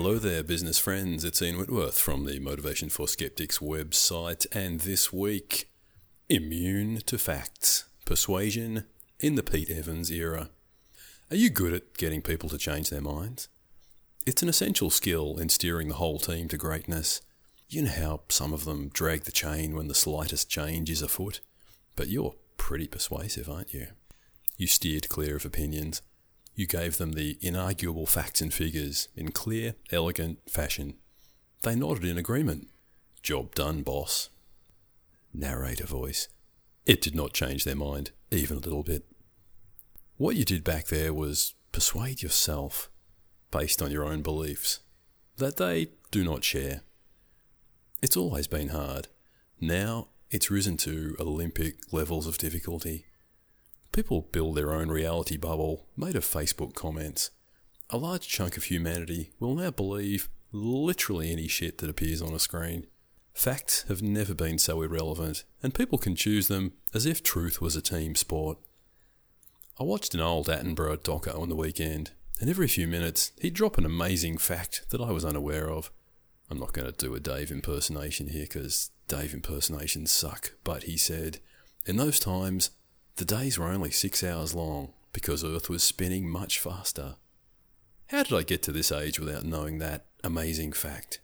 Hello there, business friends. It's Ian Whitworth from the Motivation for Skeptics website, and this week, Immune to Facts Persuasion in the Pete Evans Era. Are you good at getting people to change their minds? It's an essential skill in steering the whole team to greatness. You know how some of them drag the chain when the slightest change is afoot? But you're pretty persuasive, aren't you? You steered clear of opinions you gave them the inarguable facts and figures in clear, elegant fashion. They nodded in agreement. Job done, boss. Narrator voice. It did not change their mind, even a little bit. What you did back there was persuade yourself, based on your own beliefs, that they do not share. It's always been hard. Now it's risen to Olympic levels of difficulty. People build their own reality bubble made of Facebook comments. A large chunk of humanity will now believe literally any shit that appears on a screen. Facts have never been so irrelevant, and people can choose them as if truth was a team sport. I watched an old Attenborough doco on the weekend, and every few minutes he'd drop an amazing fact that I was unaware of. I'm not going to do a Dave impersonation here because Dave impersonations suck, but he said, In those times, the days were only six hours long because Earth was spinning much faster. How did I get to this age without knowing that amazing fact?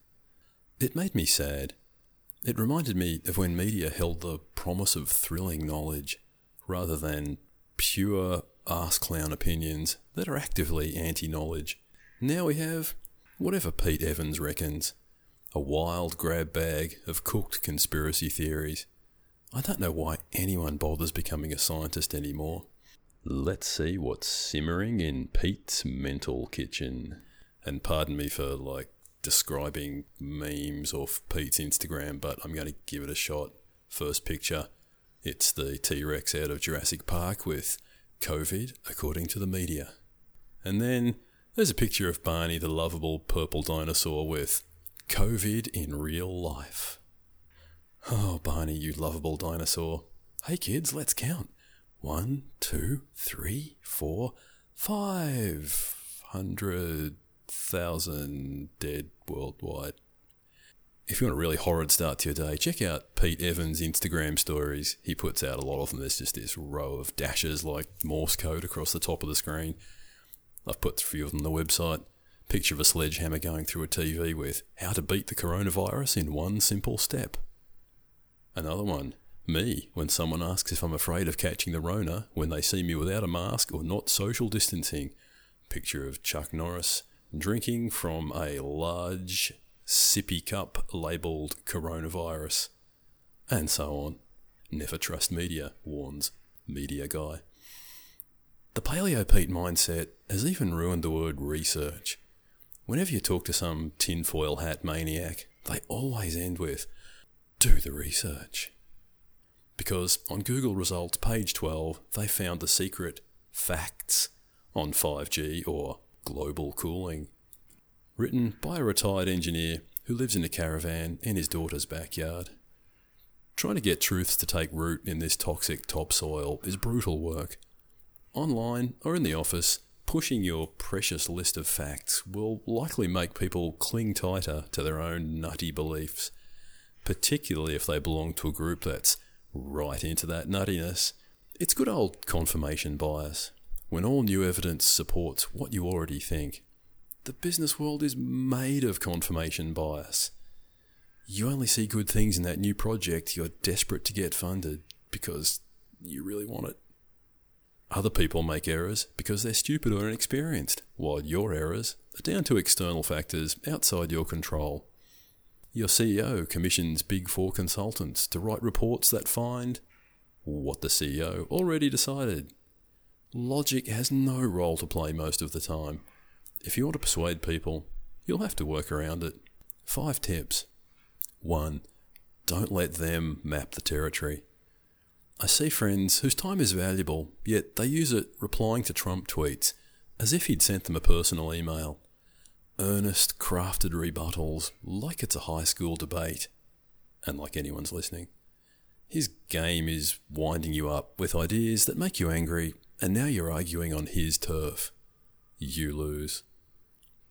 It made me sad. It reminded me of when media held the promise of thrilling knowledge rather than pure ass clown opinions that are actively anti knowledge. Now we have whatever Pete Evans reckons a wild grab bag of cooked conspiracy theories. I don't know why anyone bothers becoming a scientist anymore. Let's see what's simmering in Pete's mental kitchen. And pardon me for like describing memes off Pete's Instagram, but I'm going to give it a shot. First picture, it's the T Rex out of Jurassic Park with COVID, according to the media. And then there's a picture of Barney the lovable purple dinosaur with COVID in real life. Oh, Barney, you lovable dinosaur. Hey, kids, let's count. One, two, three, four, five hundred thousand dead worldwide. If you want a really horrid start to your day, check out Pete Evans' Instagram stories. He puts out a lot of them. There's just this row of dashes like Morse code across the top of the screen. I've put a few of them on the website. Picture of a sledgehammer going through a TV with how to beat the coronavirus in one simple step. Another one, me, when someone asks if I'm afraid of catching the Rona when they see me without a mask or not social distancing. Picture of Chuck Norris drinking from a large sippy cup labelled coronavirus. And so on. Never trust media, warns media guy. The Paleo Pete mindset has even ruined the word research. Whenever you talk to some tinfoil hat maniac, they always end with, do the research. Because on Google results, page 12, they found the secret facts on 5G or global cooling. Written by a retired engineer who lives in a caravan in his daughter's backyard. Trying to get truths to take root in this toxic topsoil is brutal work. Online or in the office, pushing your precious list of facts will likely make people cling tighter to their own nutty beliefs particularly if they belong to a group that's right into that nuttiness. It's good old confirmation bias, when all new evidence supports what you already think. The business world is made of confirmation bias. You only see good things in that new project you're desperate to get funded because you really want it. Other people make errors because they're stupid or inexperienced, while your errors are down to external factors outside your control. Your CEO commissions Big Four consultants to write reports that find what the CEO already decided. Logic has no role to play most of the time. If you want to persuade people, you'll have to work around it. Five tips. 1. Don't let them map the territory. I see friends whose time is valuable, yet they use it replying to Trump tweets as if he'd sent them a personal email earnest, crafted rebuttals like it's a high school debate, and like anyone's listening. His game is winding you up with ideas that make you angry, and now you're arguing on his turf. You lose.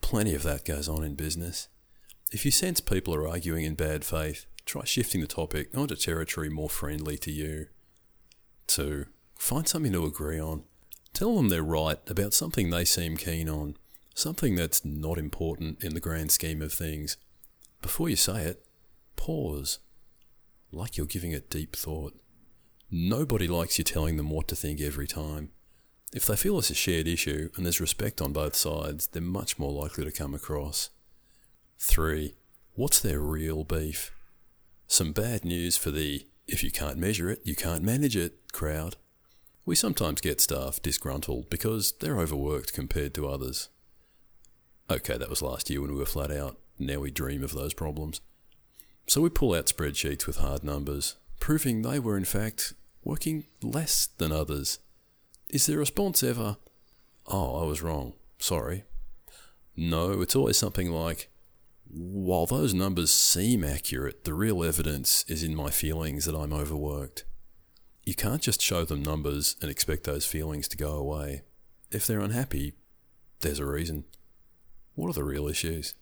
Plenty of that goes on in business. If you sense people are arguing in bad faith, try shifting the topic onto territory more friendly to you. 2. Find something to agree on. Tell them they're right about something they seem keen on, something that's not important in the grand scheme of things. Before you say it, pause, like you're giving it deep thought. Nobody likes you telling them what to think every time. If they feel it's a shared issue and there's respect on both sides, they're much more likely to come across. 3. What's their real beef? Some bad news for the if you can't measure it, you can't manage it crowd. We sometimes get staff disgruntled because they're overworked compared to others. Okay, that was last year when we were flat out. Now we dream of those problems. So we pull out spreadsheets with hard numbers, proving they were in fact working less than others. Is their response ever, Oh, I was wrong, sorry? No, it's always something like, While those numbers seem accurate, the real evidence is in my feelings that I'm overworked. You can't just show them numbers and expect those feelings to go away. If they're unhappy, there's a reason. What are the real issues?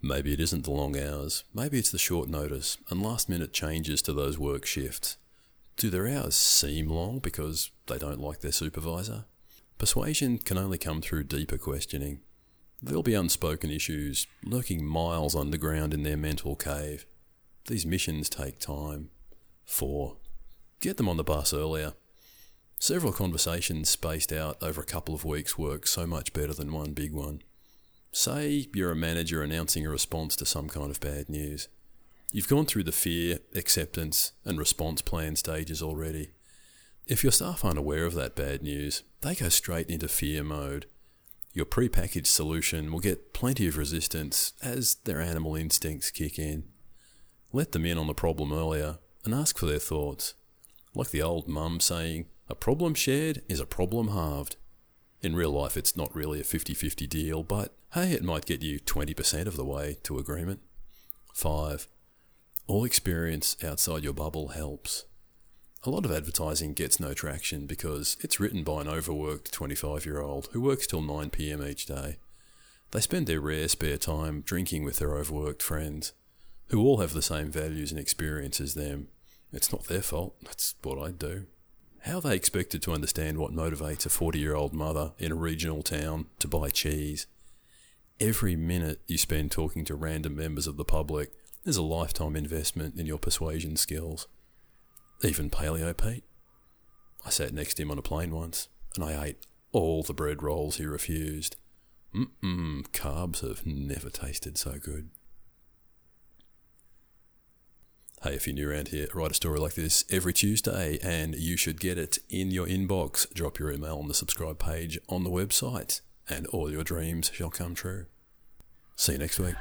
Maybe it isn't the long hours, maybe it's the short notice and last minute changes to those work shifts. Do their hours seem long because they don't like their supervisor? Persuasion can only come through deeper questioning. There'll be unspoken issues lurking miles underground in their mental cave. These missions take time. 4. Get them on the bus earlier. Several conversations spaced out over a couple of weeks work so much better than one big one. Say you're a manager announcing a response to some kind of bad news. You've gone through the fear, acceptance, and response plan stages already. If your staff aren't aware of that bad news, they go straight into fear mode. Your prepackaged solution will get plenty of resistance as their animal instincts kick in. Let them in on the problem earlier and ask for their thoughts. Like the old mum saying, a problem shared is a problem halved. In real life, it's not really a 50 50 deal, but hey, it might get you 20% of the way to agreement. 5. All experience outside your bubble helps. A lot of advertising gets no traction because it's written by an overworked 25 year old who works till 9 pm each day. They spend their rare spare time drinking with their overworked friends, who all have the same values and experience as them, it's not their fault. That's what I'd do. How are they expected to understand what motivates a 40 year old mother in a regional town to buy cheese? Every minute you spend talking to random members of the public is a lifetime investment in your persuasion skills. Even Paleo Pete. I sat next to him on a plane once, and I ate all the bread rolls he refused. Mm-mm, carbs have never tasted so good. Hey, if you're new around here, write a story like this every Tuesday and you should get it in your inbox. Drop your email on the subscribe page on the website and all your dreams shall come true. See you next week.